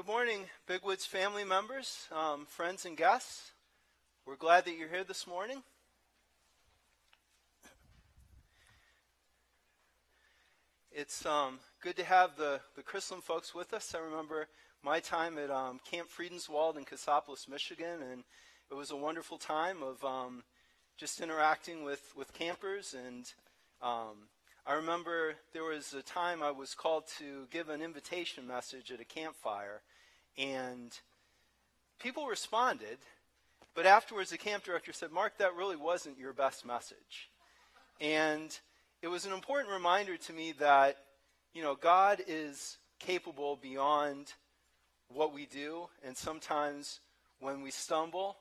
Good morning, Big Woods family members, um, friends, and guests. We're glad that you're here this morning. It's um, good to have the, the Chrislam folks with us. I remember my time at um, Camp Friedenswald in Cassopolis, Michigan, and it was a wonderful time of um, just interacting with, with campers. And um, I remember there was a time I was called to give an invitation message at a campfire, and people responded, but afterwards the camp director said, Mark, that really wasn't your best message. And it was an important reminder to me that, you know, God is capable beyond what we do, and sometimes when we stumble,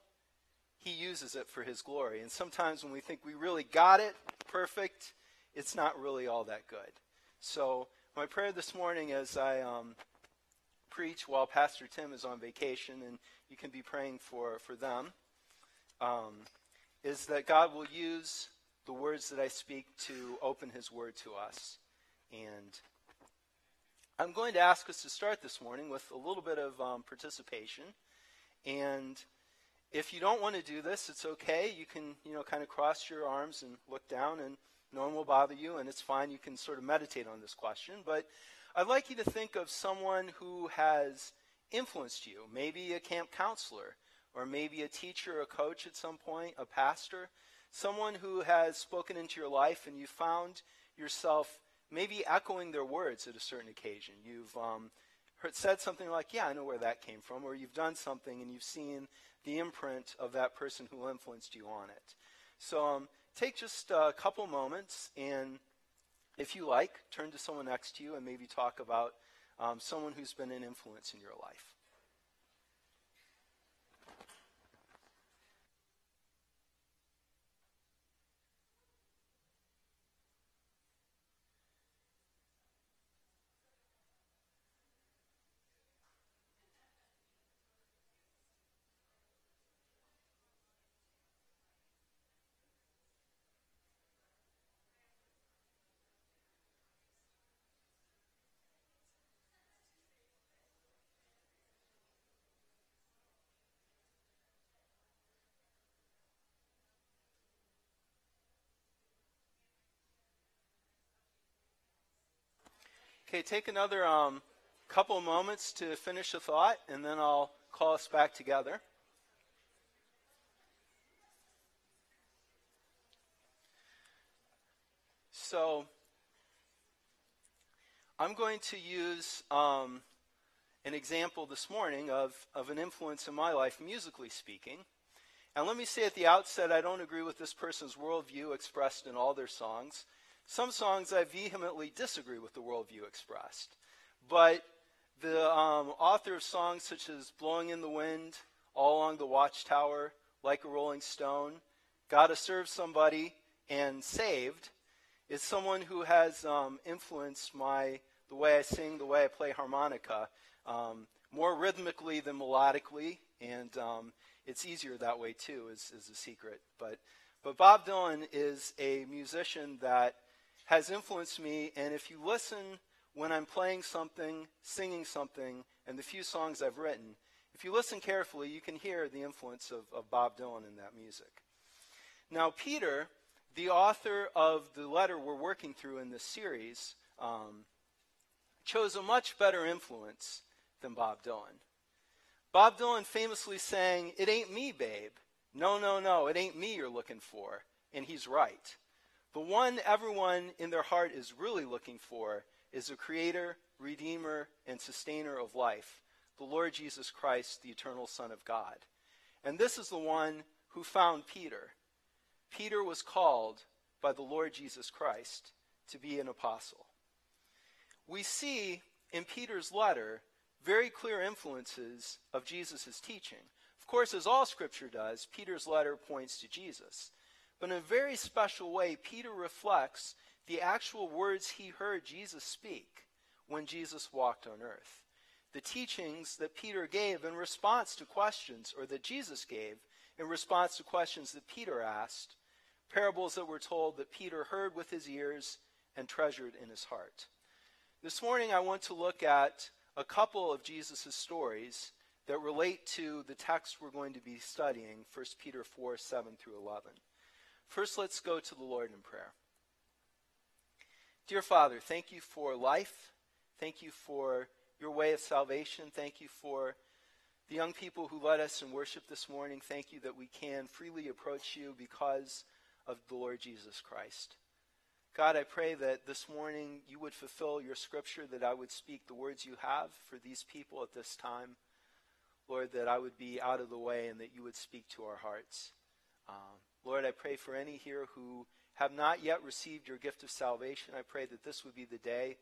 he uses it for his glory. And sometimes when we think we really got it perfect, it's not really all that good. So, my prayer this morning as I um, preach while Pastor Tim is on vacation, and you can be praying for, for them, um, is that God will use the words that I speak to open his word to us. And I'm going to ask us to start this morning with a little bit of um, participation. And if you don't want to do this, it's okay. You can, you know, kind of cross your arms and look down, and no one will bother you, and it's fine. You can sort of meditate on this question. But I'd like you to think of someone who has influenced you, maybe a camp counselor, or maybe a teacher, a coach at some point, a pastor, someone who has spoken into your life, and you found yourself maybe echoing their words at a certain occasion. You've um, heard, said something like, Yeah, I know where that came from, or you've done something and you've seen the imprint of that person who influenced you on it. So um, take just a couple moments and, if you like, turn to someone next to you and maybe talk about um, someone who's been an influence in your life. Okay, take another um, couple moments to finish a thought, and then I'll call us back together. So, I'm going to use um, an example this morning of, of an influence in my life, musically speaking. And let me say at the outset, I don't agree with this person's worldview expressed in all their songs. Some songs I vehemently disagree with the worldview expressed. But the um, author of songs such as Blowing in the Wind, All Along the Watchtower, Like a Rolling Stone, Gotta Serve Somebody, and Saved is someone who has um, influenced my the way I sing, the way I play harmonica, um, more rhythmically than melodically, and um, it's easier that way too, is, is a secret. But but Bob Dylan is a musician that has influenced me. And if you listen when I'm playing something, singing something, and the few songs I've written, if you listen carefully, you can hear the influence of, of Bob Dylan in that music. Now, Peter, the author of the letter we're working through in this series, um, chose a much better influence than Bob Dylan. Bob Dylan famously sang, It ain't me, babe. No, no, no, it ain't me you're looking for. And he's right. The one everyone in their heart is really looking for is the creator, redeemer, and sustainer of life, the Lord Jesus Christ, the eternal Son of God. And this is the one who found Peter. Peter was called by the Lord Jesus Christ to be an apostle. We see in Peter's letter very clear influences of Jesus' teaching. Of course, as all scripture does, Peter's letter points to Jesus. But in a very special way, Peter reflects the actual words he heard Jesus speak when Jesus walked on earth. The teachings that Peter gave in response to questions, or that Jesus gave in response to questions that Peter asked, parables that were told that Peter heard with his ears and treasured in his heart. This morning, I want to look at a couple of Jesus' stories that relate to the text we're going to be studying, 1 Peter 4 7 through 11. First, let's go to the Lord in prayer. Dear Father, thank you for life. Thank you for your way of salvation. Thank you for the young people who led us in worship this morning. Thank you that we can freely approach you because of the Lord Jesus Christ. God, I pray that this morning you would fulfill your scripture, that I would speak the words you have for these people at this time. Lord, that I would be out of the way and that you would speak to our hearts. Um, Lord, I pray for any here who have not yet received your gift of salvation. I pray that this would be the day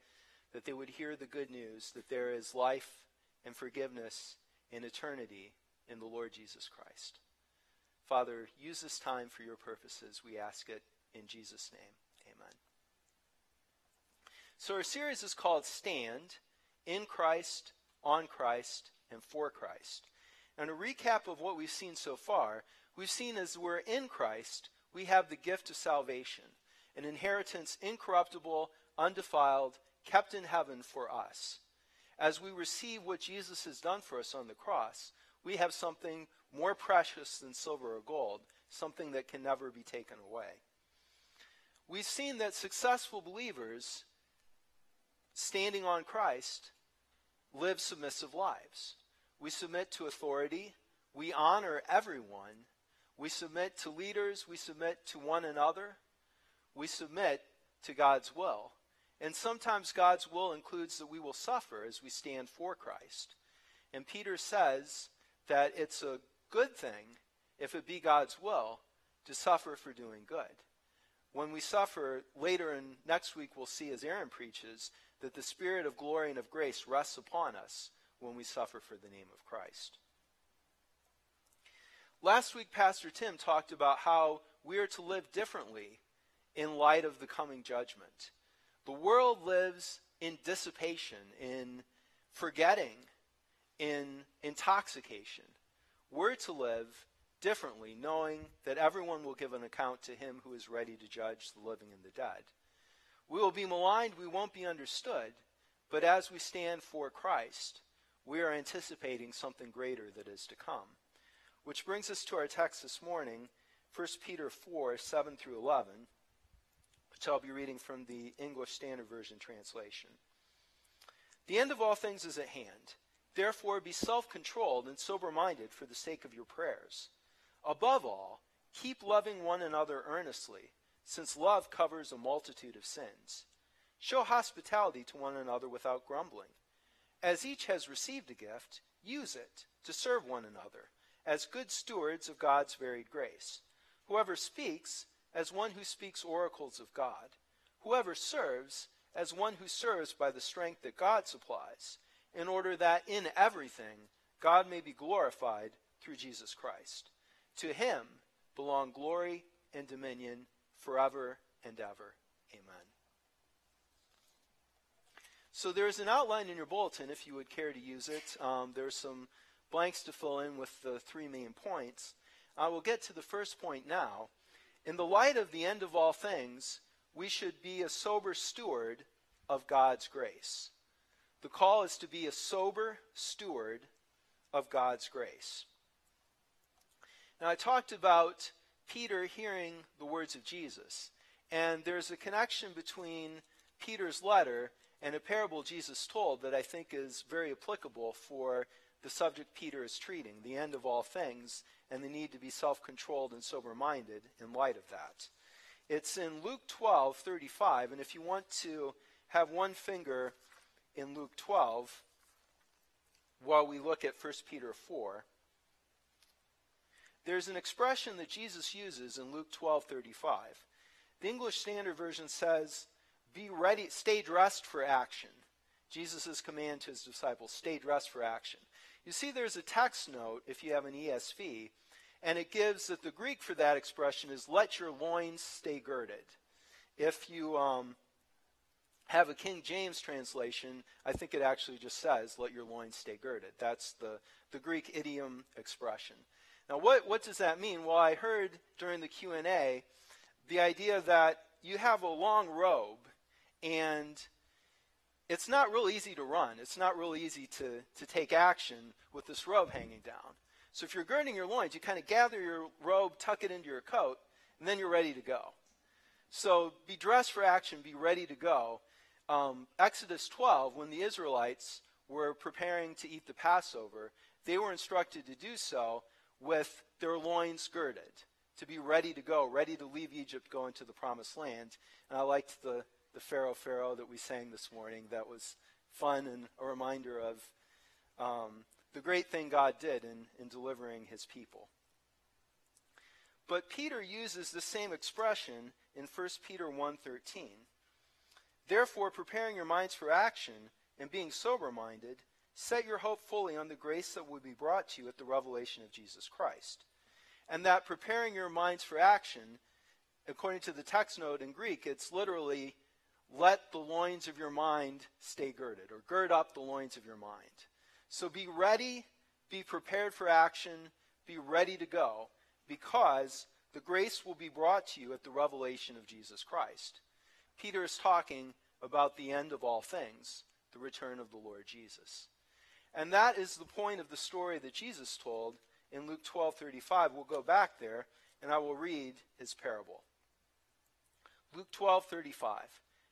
that they would hear the good news that there is life and forgiveness in eternity in the Lord Jesus Christ. Father, use this time for your purposes. We ask it in Jesus' name. Amen. So our series is called Stand in Christ, on Christ, and for Christ. And a recap of what we've seen so far, we've seen as we're in Christ, we have the gift of salvation, an inheritance incorruptible, undefiled, kept in heaven for us. As we receive what Jesus has done for us on the cross, we have something more precious than silver or gold, something that can never be taken away. We've seen that successful believers standing on Christ live submissive lives. We submit to authority, we honor everyone, we submit to leaders, we submit to one another, we submit to God's will. And sometimes God's will includes that we will suffer as we stand for Christ. And Peter says that it's a good thing, if it be God's will, to suffer for doing good. When we suffer, later in next week we'll see as Aaron preaches, that the Spirit of glory and of grace rests upon us when we suffer for the name of Christ. Last week, Pastor Tim talked about how we are to live differently in light of the coming judgment. The world lives in dissipation, in forgetting, in intoxication. We're to live differently, knowing that everyone will give an account to him who is ready to judge the living and the dead. We will be maligned, we won't be understood, but as we stand for Christ, we are anticipating something greater that is to come. Which brings us to our text this morning, 1 Peter 4 7 through 11, which I'll be reading from the English Standard Version translation. The end of all things is at hand. Therefore, be self controlled and sober minded for the sake of your prayers. Above all, keep loving one another earnestly since love covers a multitude of sins. Show hospitality to one another without grumbling. As each has received a gift, use it to serve one another as good stewards of God's varied grace. Whoever speaks, as one who speaks oracles of God. Whoever serves, as one who serves by the strength that God supplies, in order that in everything God may be glorified through Jesus Christ. To him belong glory and dominion forever and ever. Amen. So there's an outline in your bulletin if you would care to use it. Um, there's some blanks to fill in with the three main points. I will get to the first point now. In the light of the end of all things, we should be a sober steward of God's grace. The call is to be a sober steward of God's grace. Now, I talked about Peter hearing the words of Jesus. And there's a connection between Peter's letter and a parable Jesus told that I think is very applicable for the subject Peter is treating, the end of all things, and the need to be self controlled and sober minded in light of that. It's in Luke 12, 35, and if you want to have one finger in Luke 12 while we look at 1 Peter 4, there's an expression that Jesus uses in Luke 12:35. The English Standard Version says, "Be ready, stay dressed for action." Jesus' command to his disciples, stay dressed for action. You see, there's a text note if you have an ESV, and it gives that the Greek for that expression is let your loins stay girded. If you um, have a King James translation, I think it actually just says let your loins stay girded. That's the, the Greek idiom expression. Now, what, what does that mean? Well, I heard during the Q&A the idea that you have a long robe and it's not real easy to run. It's not real easy to, to take action with this robe hanging down. So if you're girding your loins, you kind of gather your robe, tuck it into your coat, and then you're ready to go. So be dressed for action, be ready to go. Um, Exodus 12, when the Israelites were preparing to eat the Passover, they were instructed to do so with their loins girded, to be ready to go, ready to leave Egypt, go into the promised land. And I liked the, the Pharaoh, Pharaoh that we sang this morning. That was fun and a reminder of um, the great thing God did in, in delivering his people. But Peter uses the same expression in 1 Peter 1:13. Therefore, preparing your minds for action and being sober-minded, set your hope fully on the grace that will be brought to you at the revelation of Jesus Christ. And that preparing your minds for action, according to the text note in Greek, it's literally let the loins of your mind stay girded, or gird up the loins of your mind. So be ready, be prepared for action, be ready to go, because the grace will be brought to you at the revelation of Jesus Christ. Peter is talking about the end of all things, the return of the Lord Jesus. And that is the point of the story that Jesus told in Luke 12:35. We'll go back there and I will read his parable. Luke 12:35.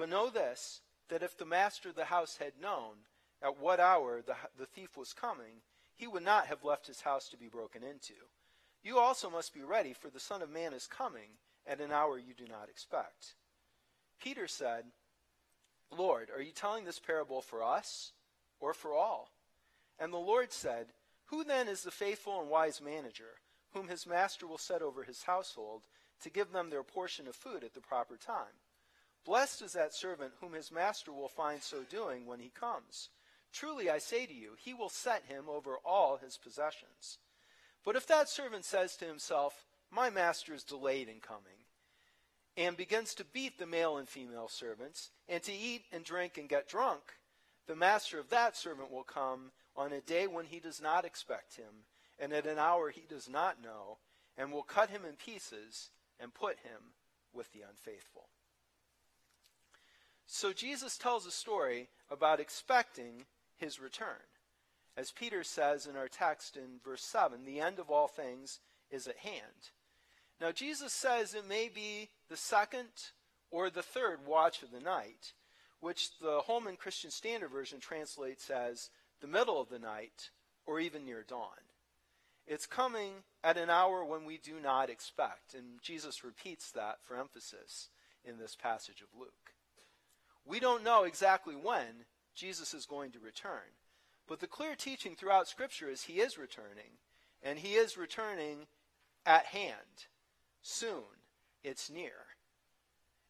But know this, that if the master of the house had known at what hour the, the thief was coming, he would not have left his house to be broken into. You also must be ready, for the Son of Man is coming at an hour you do not expect. Peter said, Lord, are you telling this parable for us or for all? And the Lord said, Who then is the faithful and wise manager, whom his master will set over his household, to give them their portion of food at the proper time? Blessed is that servant whom his master will find so doing when he comes. Truly I say to you, he will set him over all his possessions. But if that servant says to himself, My master is delayed in coming, and begins to beat the male and female servants, and to eat and drink and get drunk, the master of that servant will come on a day when he does not expect him, and at an hour he does not know, and will cut him in pieces and put him with the unfaithful. So Jesus tells a story about expecting his return. As Peter says in our text in verse 7, the end of all things is at hand. Now, Jesus says it may be the second or the third watch of the night, which the Holman Christian Standard Version translates as the middle of the night or even near dawn. It's coming at an hour when we do not expect, and Jesus repeats that for emphasis in this passage of Luke. We don't know exactly when Jesus is going to return, but the clear teaching throughout Scripture is he is returning, and he is returning at hand soon. It's near.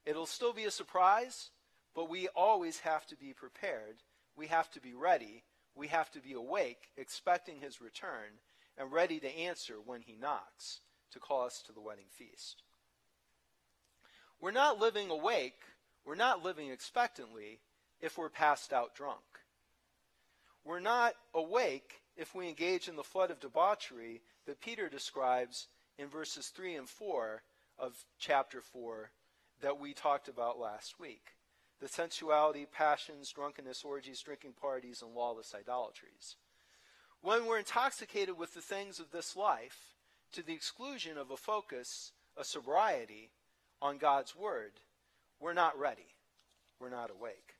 It'll still be a surprise, but we always have to be prepared. We have to be ready. We have to be awake, expecting his return, and ready to answer when he knocks to call us to the wedding feast. We're not living awake, we're not living expectantly if we're passed out drunk. We're not awake if we engage in the flood of debauchery that Peter describes in verses 3 and 4 of chapter 4 that we talked about last week the sensuality, passions, drunkenness, orgies, drinking parties, and lawless idolatries. When we're intoxicated with the things of this life, to the exclusion of a focus, a sobriety on God's Word, we're not ready. We're not awake.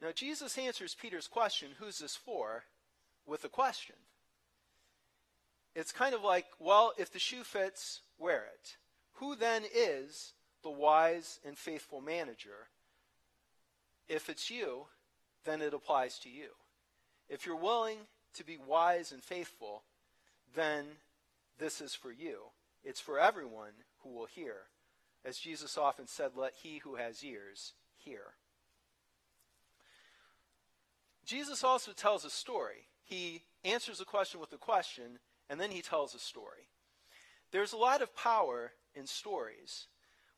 Now, Jesus answers Peter's question, Who's this for? with a question. It's kind of like, well, if the shoe fits, wear it. Who then is the wise and faithful manager? If it's you, then it applies to you. If you're willing to be wise and faithful, then this is for you. It's for everyone who will hear. As Jesus often said, let he who has ears hear. Jesus also tells a story. He answers a question with a question, and then he tells a story. There's a lot of power in stories.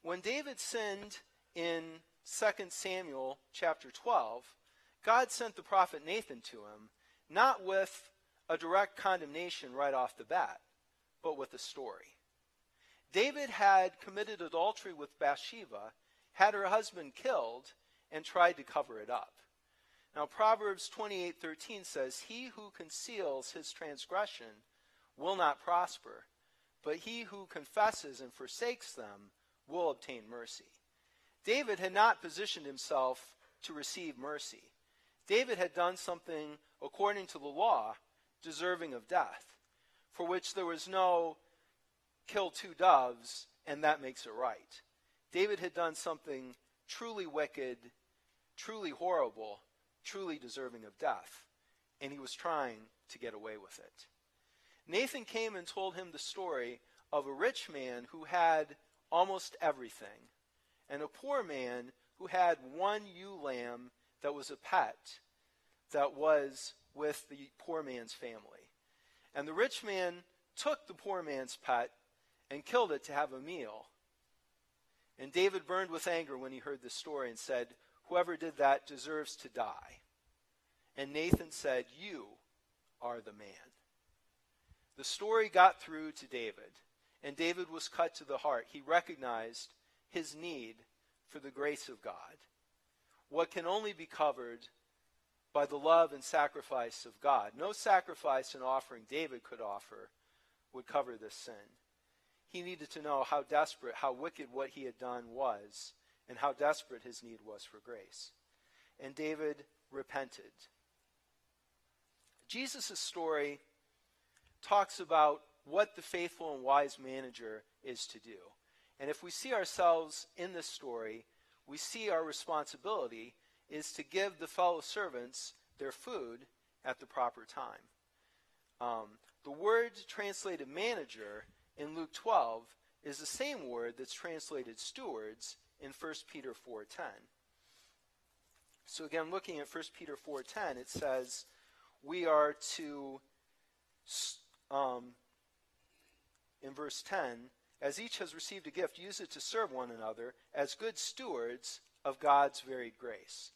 When David sinned in 2 Samuel chapter 12, God sent the prophet Nathan to him, not with a direct condemnation right off the bat, but with a story. David had committed adultery with Bathsheba, had her husband killed, and tried to cover it up. Now Proverbs 28:13 says, "He who conceals his transgression will not prosper, but he who confesses and forsakes them will obtain mercy." David had not positioned himself to receive mercy. David had done something according to the law deserving of death, for which there was no kill two doves and that makes it right. David had done something truly wicked, truly horrible, truly deserving of death, and he was trying to get away with it. Nathan came and told him the story of a rich man who had almost everything, and a poor man who had one ewe lamb that was a pet that was with the poor man's family. And the rich man took the poor man's pet and killed it to have a meal. And David burned with anger when he heard this story and said, Whoever did that deserves to die. And Nathan said, You are the man. The story got through to David, and David was cut to the heart. He recognized his need for the grace of God, what can only be covered by the love and sacrifice of God. No sacrifice and offering David could offer would cover this sin. He needed to know how desperate, how wicked what he had done was, and how desperate his need was for grace. And David repented. Jesus' story talks about what the faithful and wise manager is to do. And if we see ourselves in this story, we see our responsibility is to give the fellow servants their food at the proper time. Um, the word translated manager in Luke 12 is the same word that's translated stewards in 1 Peter 4:10. So again, looking at 1 Peter 4:10, it says we are to, um, in verse 10, as each has received a gift, use it to serve one another as good stewards of God's varied grace.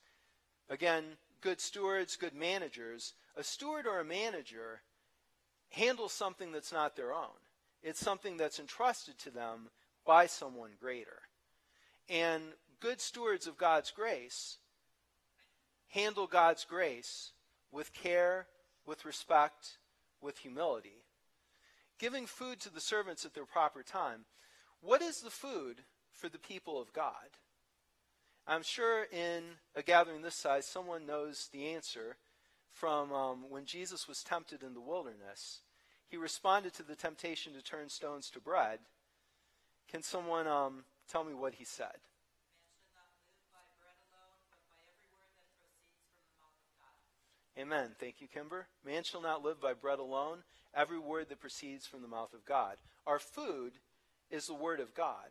Again, good stewards, good managers. A steward or a manager handles something that's not their own. It's something that's entrusted to them by someone greater. And good stewards of God's grace handle God's grace with care, with respect, with humility. Giving food to the servants at their proper time. What is the food for the people of God? I'm sure in a gathering this size, someone knows the answer from um, when Jesus was tempted in the wilderness. He responded to the temptation to turn stones to bread. Can someone um, tell me what he said? Amen. Thank you, Kimber. Man shall not live by bread alone, every word that proceeds from the mouth of God. Our food is the word of God.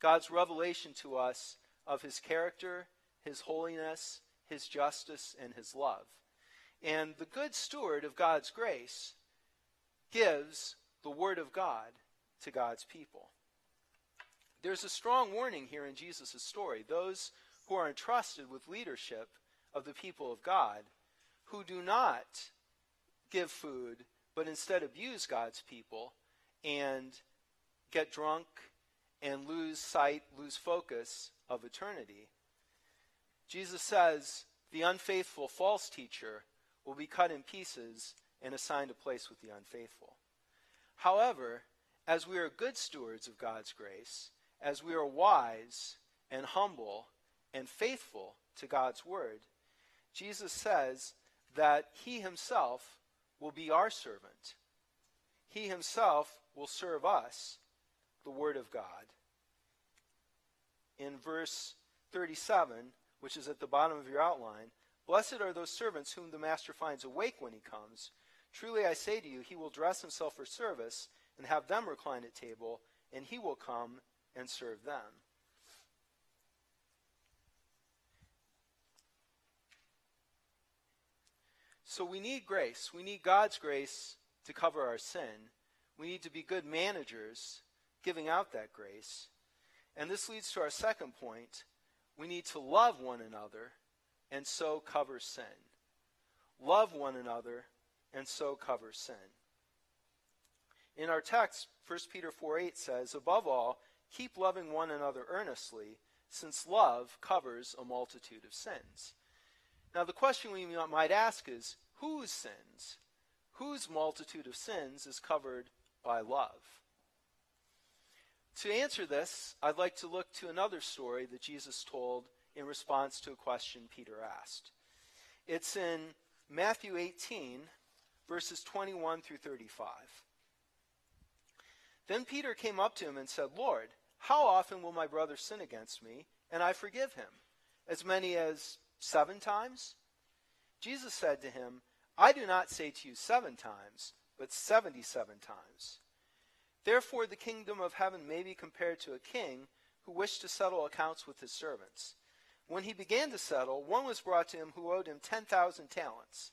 God's revelation to us of his character, his holiness, his justice, and his love. And the good steward of God's grace gives the Word of God to God's people. There's a strong warning here in Jesus' story. Those who are entrusted with leadership of the people of God, who do not give food, but instead abuse God's people and get drunk and lose sight, lose focus of eternity. Jesus says the unfaithful false teacher will be cut in pieces and assigned a place with the unfaithful. However, as we are good stewards of God's grace, as we are wise and humble and faithful to God's word, Jesus says that he himself will be our servant. He himself will serve us the word of God. In verse 37, which is at the bottom of your outline, blessed are those servants whom the master finds awake when he comes. Truly I say to you, he will dress himself for service and have them recline at table, and he will come and serve them. So we need grace. We need God's grace to cover our sin. We need to be good managers giving out that grace. And this leads to our second point. We need to love one another and so cover sin. Love one another and so cover sin. In our text, 1 Peter 4 8 says, Above all, keep loving one another earnestly, since love covers a multitude of sins. Now, the question we might ask is whose sins? Whose multitude of sins is covered by love? To answer this, I'd like to look to another story that Jesus told in response to a question Peter asked. It's in Matthew 18, verses 21 through 35. Then Peter came up to him and said, Lord, how often will my brother sin against me, and I forgive him? As many as seven times? Jesus said to him, I do not say to you seven times, but seventy seven times. Therefore, the kingdom of heaven may be compared to a king who wished to settle accounts with his servants. When he began to settle, one was brought to him who owed him ten thousand talents.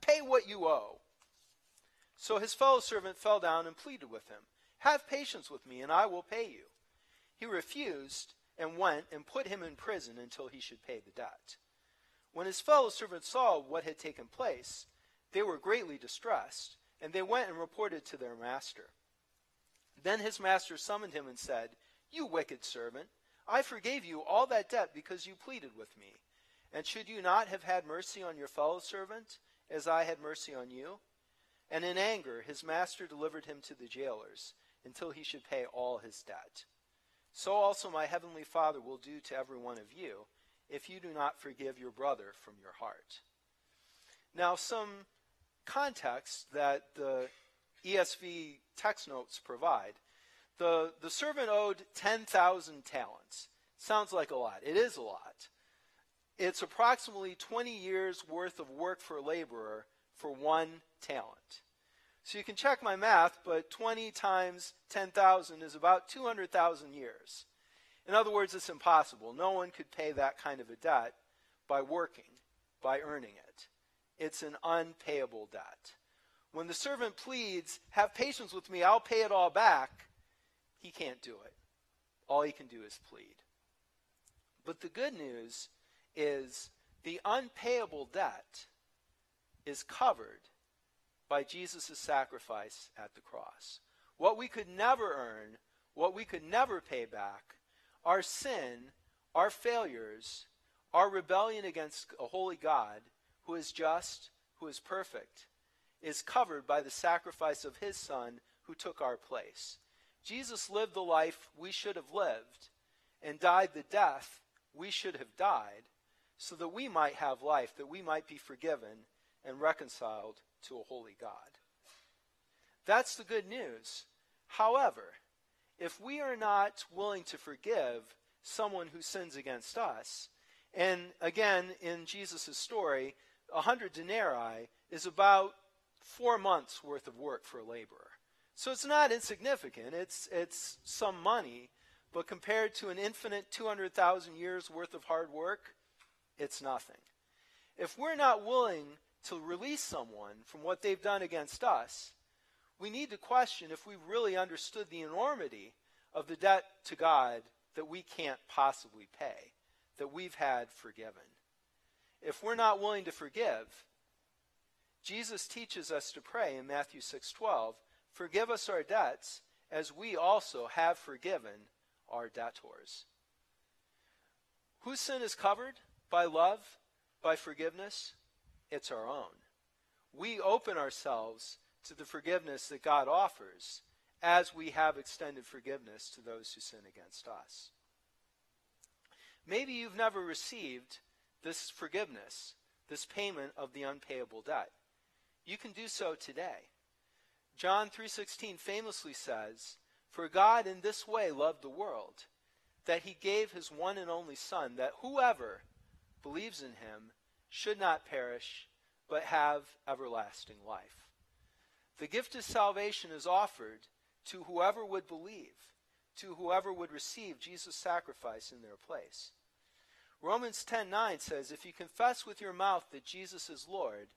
Pay what you owe. So his fellow servant fell down and pleaded with him, Have patience with me, and I will pay you. He refused and went and put him in prison until he should pay the debt. When his fellow servants saw what had taken place, they were greatly distressed, and they went and reported to their master. Then his master summoned him and said, You wicked servant, I forgave you all that debt because you pleaded with me. And should you not have had mercy on your fellow servant, as I had mercy on you? And in anger his master delivered him to the jailers, until he should pay all his debt. So also my heavenly Father will do to every one of you, if you do not forgive your brother from your heart. Now, some context that the ESV text notes provide. The, the servant owed 10,000 talents. Sounds like a lot. It is a lot. It's approximately 20 years worth of work for a laborer for one talent. So you can check my math, but 20 times 10,000 is about 200,000 years. In other words, it's impossible. No one could pay that kind of a debt by working, by earning it. It's an unpayable debt. When the servant pleads, Have patience with me, I'll pay it all back, he can't do it. All he can do is plead. But the good news is the unpayable debt is covered by Jesus' sacrifice at the cross. What we could never earn, what we could never pay back, our sin, our failures, our rebellion against a holy God who is just, who is perfect, is covered by the sacrifice of his Son who took our place. Jesus lived the life we should have lived and died the death we should have died so that we might have life, that we might be forgiven and reconciled to a holy God. That's the good news. However, if we are not willing to forgive someone who sins against us, and again, in Jesus' story, a hundred denarii is about four months worth of work for a laborer. So it's not insignificant. It's, it's some money, but compared to an infinite 200,000 years worth of hard work, it's nothing. If we're not willing to release someone from what they've done against us, we need to question if we've really understood the enormity of the debt to God that we can't possibly pay, that we've had forgiven. If we're not willing to forgive, Jesus teaches us to pray in Matthew 6:12, "Forgive us our debts as we also have forgiven our debtors." Whose sin is covered by love, by forgiveness? It's our own. We open ourselves to the forgiveness that God offers as we have extended forgiveness to those who sin against us. Maybe you've never received this forgiveness, this payment of the unpayable debt. you can do so today. John 3:16 famously says, "For God in this way loved the world, that he gave his one and only son that whoever believes in him should not perish but have everlasting life." The gift of salvation is offered to whoever would believe, to whoever would receive Jesus' sacrifice in their place. Romans 10:9 says, "If you confess with your mouth that Jesus is Lord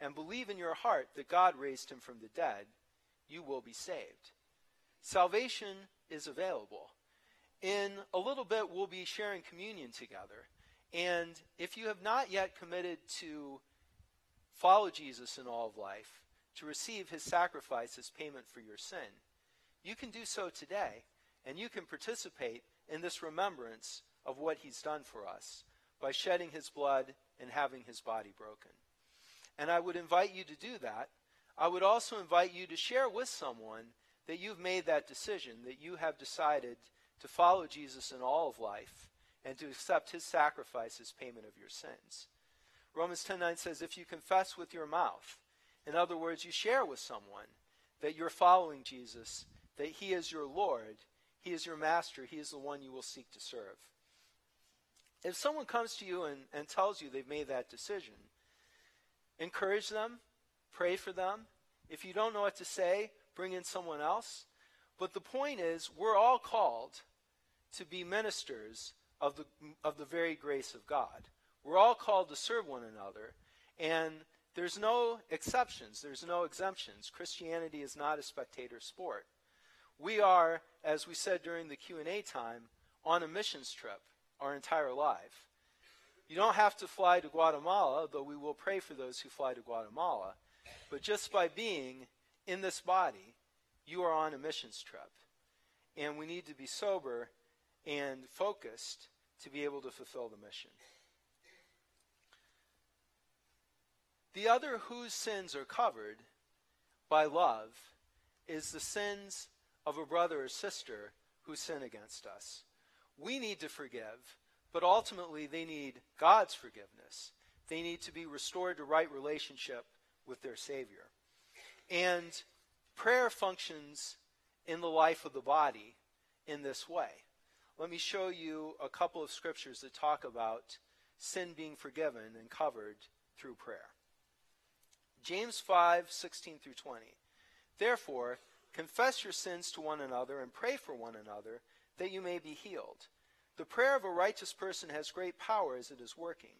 and believe in your heart that God raised him from the dead, you will be saved. Salvation is available. In a little bit, we'll be sharing communion together. And if you have not yet committed to follow Jesus in all of life, to receive his sacrifice as payment for your sin, you can do so today. And you can participate in this remembrance of what he's done for us by shedding his blood and having his body broken. And I would invite you to do that. I would also invite you to share with someone that you've made that decision, that you have decided to follow Jesus in all of life and to accept his sacrifice as payment of your sins. Romans 10:9 says if you confess with your mouth, in other words, you share with someone that you're following Jesus, that he is your Lord, he is your master, he is the one you will seek to serve. If someone comes to you and, and tells you they've made that decision, encourage them, pray for them. If you don't know what to say, bring in someone else. But the point is, we're all called to be ministers of the, of the very grace of God. We're all called to serve one another, and there's no exceptions, there's no exemptions. Christianity is not a spectator sport. We are, as we said during the Q&A time, on a missions trip our entire life. You don't have to fly to Guatemala, though we will pray for those who fly to Guatemala. But just by being in this body, you are on a missions trip. And we need to be sober and focused to be able to fulfill the mission. The other whose sins are covered by love is the sins of a brother or sister who sin against us. We need to forgive but ultimately, they need God's forgiveness. They need to be restored to right relationship with their Savior. And prayer functions in the life of the body in this way. Let me show you a couple of scriptures that talk about sin being forgiven and covered through prayer. James 5, 16 through 20. Therefore, confess your sins to one another and pray for one another that you may be healed. The prayer of a righteous person has great power as it is working.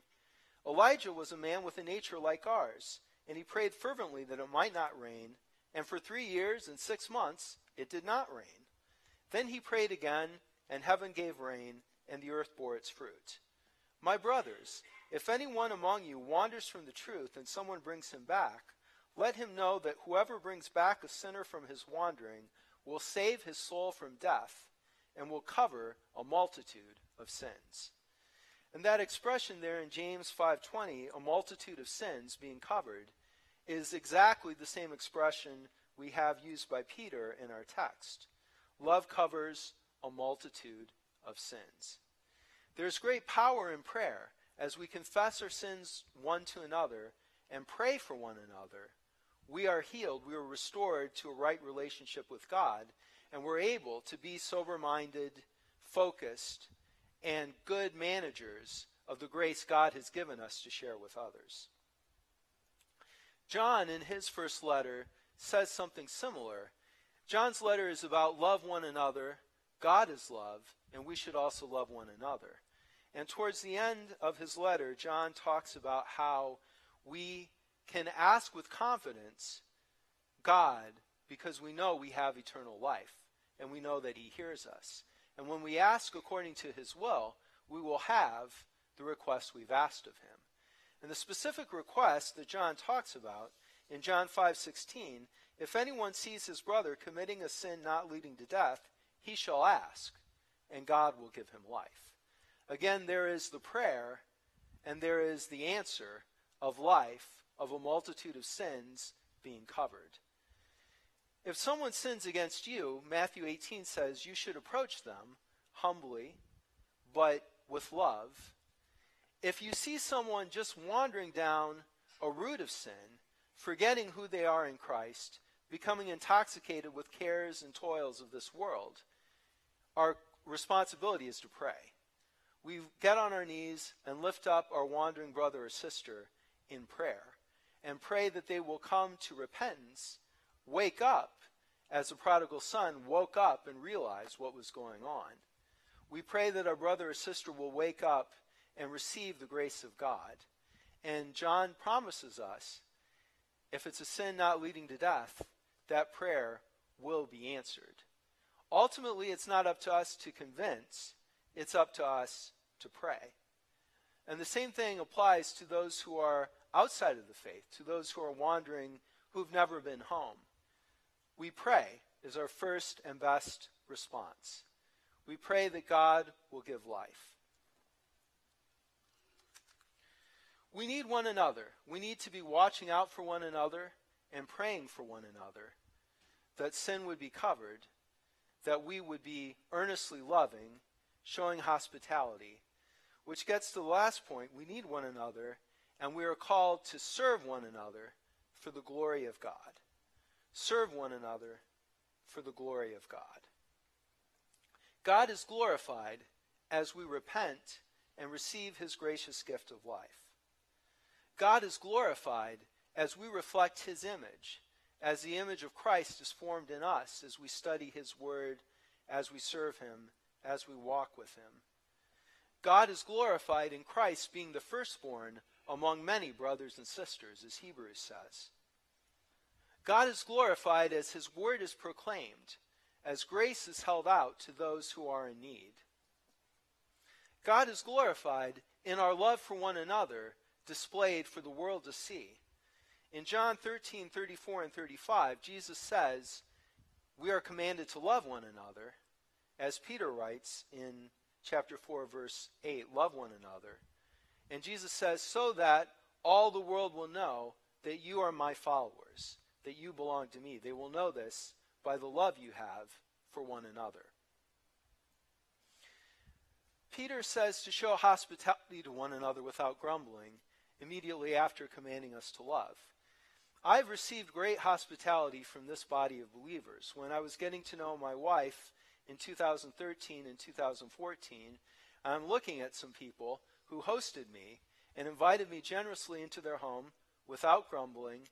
Elijah was a man with a nature like ours, and he prayed fervently that it might not rain, and for three years and six months it did not rain. Then he prayed again, and heaven gave rain, and the earth bore its fruit. My brothers, if anyone among you wanders from the truth and someone brings him back, let him know that whoever brings back a sinner from his wandering will save his soul from death and will cover a multitude of sins. And that expression there in James 5:20, a multitude of sins being covered, is exactly the same expression we have used by Peter in our text. Love covers a multitude of sins. There's great power in prayer as we confess our sins one to another and pray for one another. We are healed, we are restored to a right relationship with God, and we're able to be sober minded, focused, and good managers of the grace God has given us to share with others. John, in his first letter, says something similar. John's letter is about love one another, God is love, and we should also love one another. And towards the end of his letter, John talks about how we can ask with confidence God because we know we have eternal life and we know that he hears us. And when we ask according to his will, we will have the request we've asked of him. And the specific request that John talks about in John 5:16, if anyone sees his brother committing a sin not leading to death, he shall ask, and God will give him life. Again, there is the prayer and there is the answer of life of a multitude of sins being covered. If someone sins against you, Matthew 18 says you should approach them humbly, but with love. If you see someone just wandering down a route of sin, forgetting who they are in Christ, becoming intoxicated with cares and toils of this world, our responsibility is to pray. We get on our knees and lift up our wandering brother or sister in prayer and pray that they will come to repentance, wake up as the prodigal son woke up and realized what was going on. We pray that our brother or sister will wake up and receive the grace of God. And John promises us if it's a sin not leading to death, that prayer will be answered. Ultimately, it's not up to us to convince, it's up to us to pray. And the same thing applies to those who are outside of the faith, to those who are wandering, who've never been home. We pray is our first and best response. We pray that God will give life. We need one another. We need to be watching out for one another and praying for one another that sin would be covered, that we would be earnestly loving, showing hospitality. Which gets to the last point we need one another, and we are called to serve one another for the glory of God. Serve one another for the glory of God. God is glorified as we repent and receive his gracious gift of life. God is glorified as we reflect his image, as the image of Christ is formed in us as we study his word, as we serve him, as we walk with him. God is glorified in Christ being the firstborn among many brothers and sisters, as Hebrews says. God is glorified as his word is proclaimed, as grace is held out to those who are in need. God is glorified in our love for one another displayed for the world to see. In John 13, 34, and 35, Jesus says, We are commanded to love one another, as Peter writes in chapter 4, verse 8, love one another. And Jesus says, So that all the world will know that you are my followers, that you belong to me. They will know this by the love you have for one another. Peter says to show hospitality to one another without grumbling immediately after commanding us to love. I've received great hospitality from this body of believers. When I was getting to know my wife in 2013 and 2014, I'm looking at some people who hosted me and invited me generously into their home without grumbling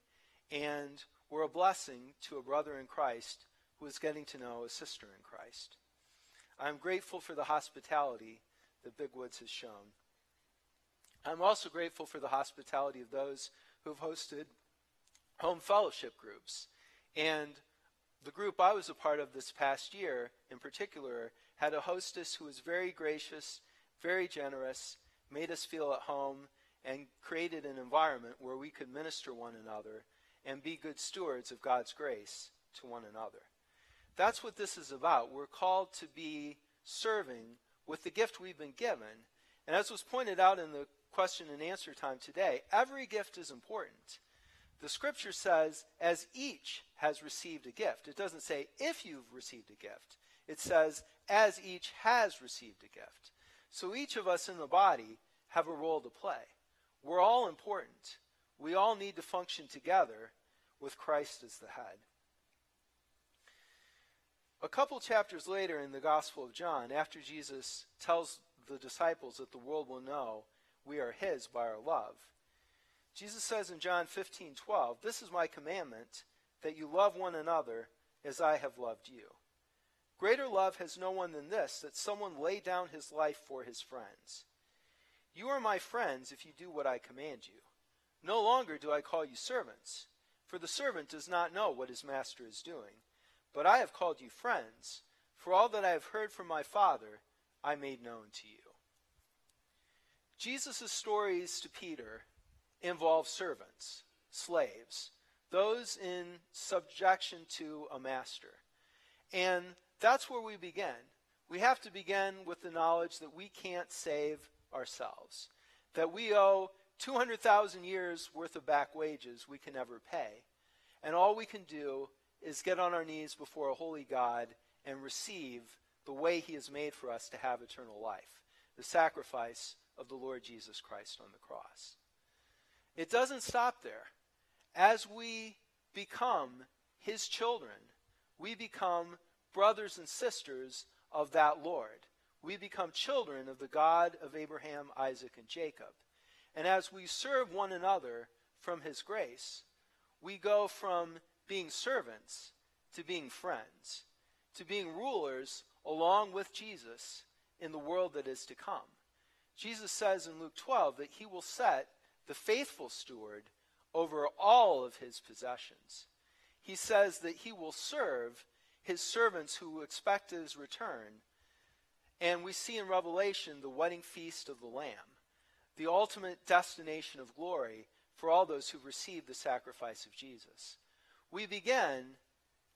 and were a blessing to a brother in Christ who was getting to know a sister in Christ. I'm grateful for the hospitality that Big Woods has shown. I'm also grateful for the hospitality of those who have hosted home fellowship groups. And the group I was a part of this past year, in particular, had a hostess who was very gracious, very generous, made us feel at home, and created an environment where we could minister one another and be good stewards of God's grace to one another. That's what this is about. We're called to be serving with the gift we've been given. And as was pointed out in the question and answer time today, every gift is important. The scripture says, as each has received a gift. It doesn't say if you've received a gift, it says, as each has received a gift. So each of us in the body have a role to play. We're all important. We all need to function together with Christ as the head. A couple chapters later in the Gospel of John, after Jesus tells the disciples that the world will know we are his by our love. Jesus says in John 15, 12, This is my commandment, that you love one another as I have loved you. Greater love has no one than this, that someone lay down his life for his friends. You are my friends if you do what I command you. No longer do I call you servants, for the servant does not know what his master is doing. But I have called you friends, for all that I have heard from my Father I made known to you. Jesus' stories to Peter involve servants, slaves, those in subjection to a master. And that's where we begin. We have to begin with the knowledge that we can't save ourselves, that we owe 200,000 years worth of back wages we can never pay. And all we can do is get on our knees before a holy God and receive the way he has made for us to have eternal life, the sacrifice of the Lord Jesus Christ on the cross. It doesn't stop there. as we become his children, we become brothers and sisters of that Lord. We become children of the God of Abraham, Isaac, and Jacob. And as we serve one another from his grace, we go from being servants to being friends, to being rulers along with Jesus in the world that is to come. Jesus says in Luke 12 that he will set the faithful steward over all of his possessions. He says that he will serve his servants who expect his return. And we see in Revelation the wedding feast of the Lamb, the ultimate destination of glory for all those who receive the sacrifice of Jesus. We begin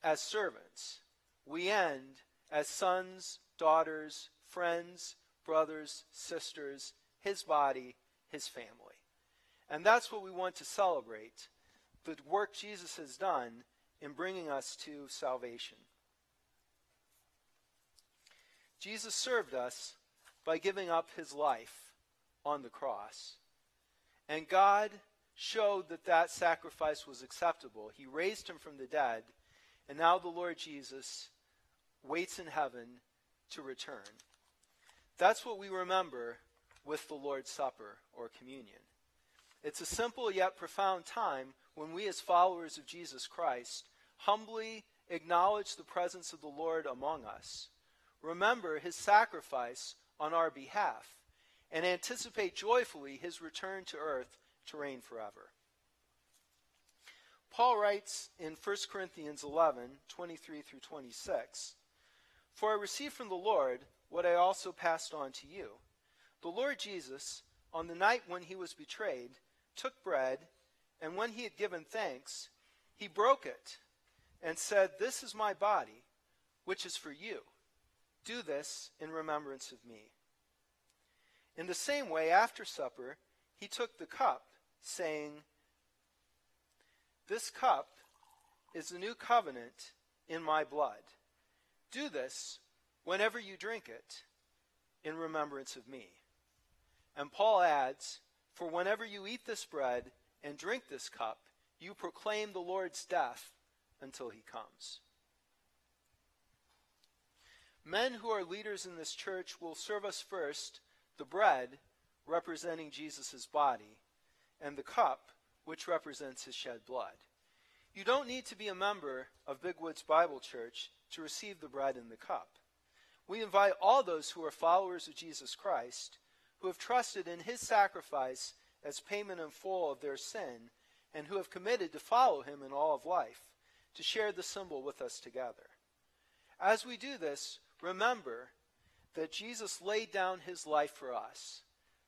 as servants, we end as sons, daughters, friends, brothers, sisters, his body, his family. And that's what we want to celebrate the work Jesus has done in bringing us to salvation. Jesus served us by giving up his life on the cross. And God showed that that sacrifice was acceptable. He raised him from the dead, and now the Lord Jesus waits in heaven to return. That's what we remember with the Lord's Supper or communion. It's a simple yet profound time when we, as followers of Jesus Christ, humbly acknowledge the presence of the Lord among us, remember his sacrifice on our behalf, and anticipate joyfully his return to earth to reign forever. Paul writes in 1 Corinthians 11 23 through 26 For I received from the Lord what I also passed on to you. The Lord Jesus, on the night when he was betrayed, took bread, and when he had given thanks, he broke it and said, This is my body, which is for you. Do this in remembrance of me. In the same way, after supper, he took the cup, saying, This cup is the new covenant in my blood. Do this whenever you drink it in remembrance of me. And Paul adds, For whenever you eat this bread and drink this cup, you proclaim the Lord's death until he comes. Men who are leaders in this church will serve us first the bread, representing Jesus' body, and the cup, which represents his shed blood. You don't need to be a member of Big Woods Bible Church to receive the bread and the cup. We invite all those who are followers of Jesus Christ, who have trusted in his sacrifice as payment in full of their sin, and who have committed to follow him in all of life, to share the symbol with us together. As we do this, remember that Jesus laid down his life for us,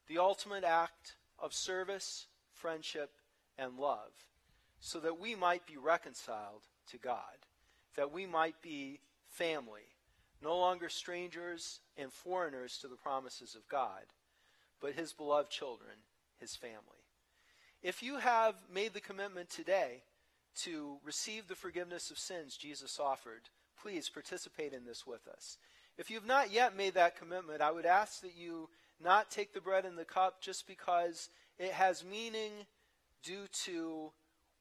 the ultimate act of service, friendship, and love, so that we might be reconciled to God, that we might be family, no longer strangers and foreigners to the promises of God, but his beloved children, his family. If you have made the commitment today to receive the forgiveness of sins Jesus offered, please participate in this with us. If you've not yet made that commitment, I would ask that you not take the bread and the cup just because it has meaning due to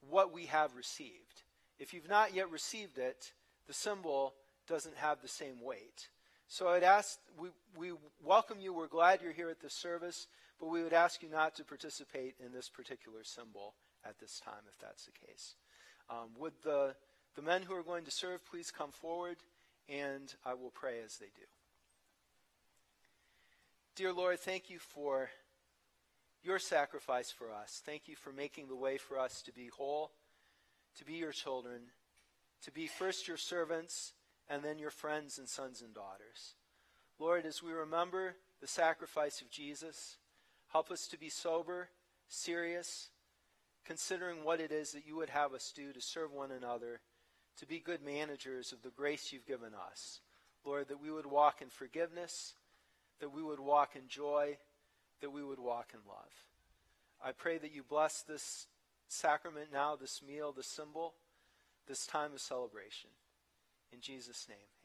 what we have received. If you've not yet received it, the symbol doesn't have the same weight. So I'd ask, we, we welcome you. We're glad you're here at this service, but we would ask you not to participate in this particular symbol at this time if that's the case. Um, would the, the men who are going to serve please come forward, and I will pray as they do. Dear Lord, thank you for your sacrifice for us. Thank you for making the way for us to be whole, to be your children, to be first your servants, and then your friends and sons and daughters. Lord, as we remember the sacrifice of Jesus, help us to be sober, serious, considering what it is that you would have us do to serve one another, to be good managers of the grace you've given us. Lord, that we would walk in forgiveness, that we would walk in joy, that we would walk in love. I pray that you bless this sacrament now, this meal, this symbol, this time of celebration. In Jesus' name.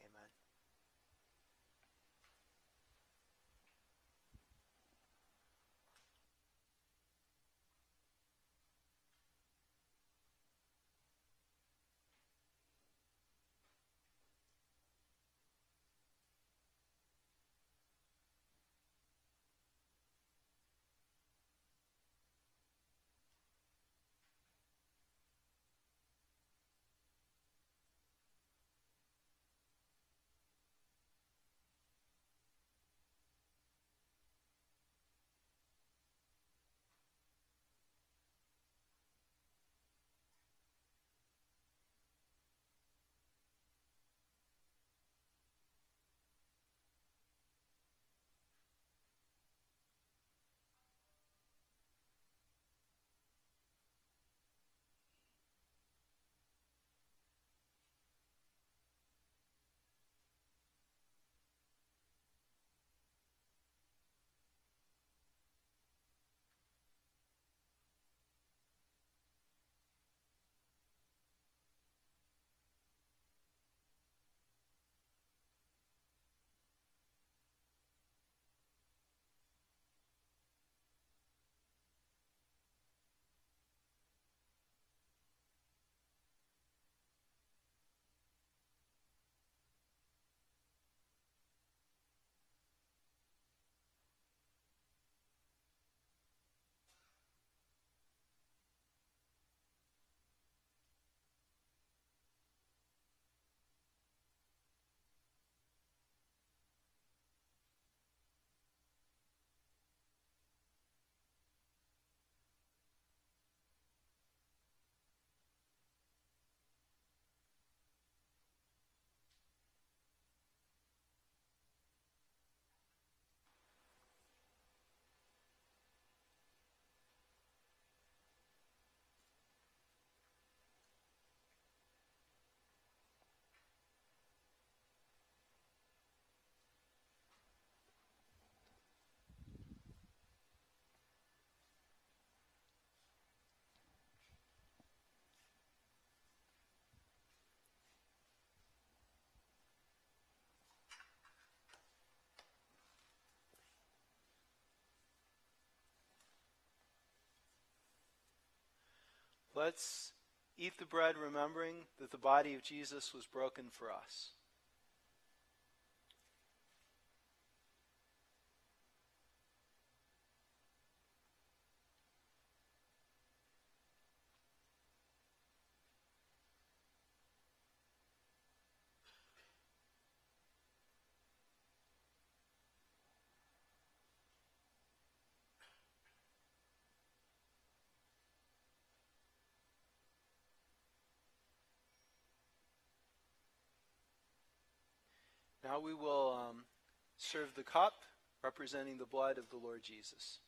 Let's eat the bread remembering that the body of Jesus was broken for us. Now we will um, serve the cup representing the blood of the Lord Jesus.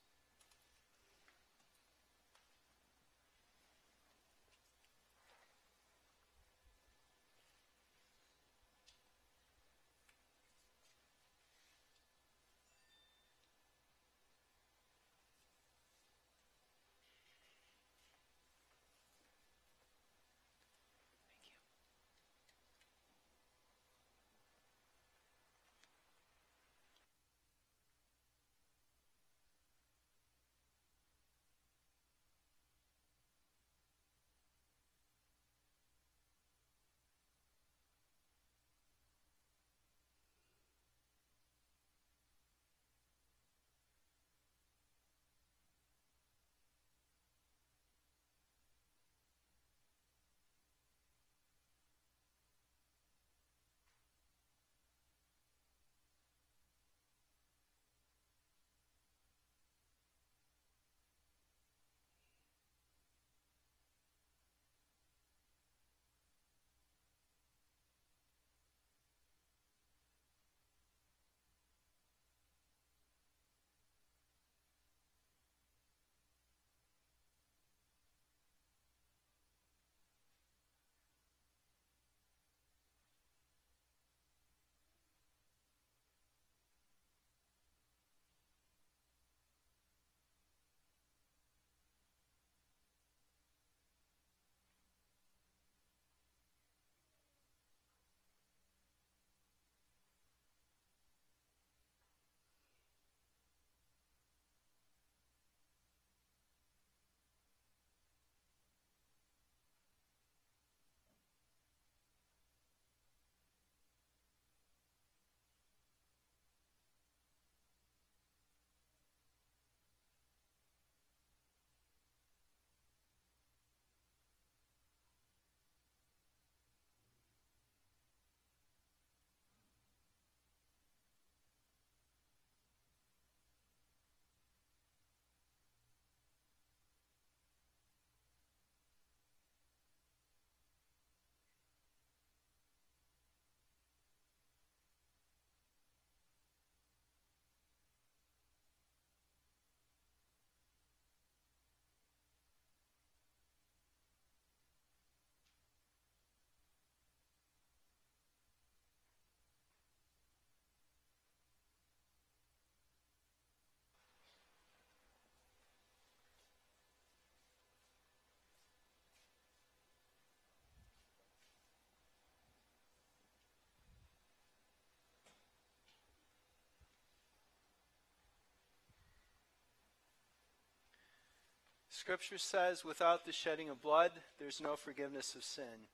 Scripture says, without the shedding of blood, there's no forgiveness of sin.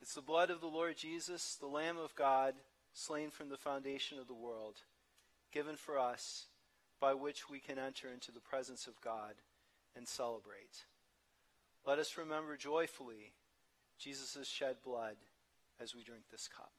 It's the blood of the Lord Jesus, the Lamb of God, slain from the foundation of the world, given for us, by which we can enter into the presence of God and celebrate. Let us remember joyfully Jesus' shed blood as we drink this cup.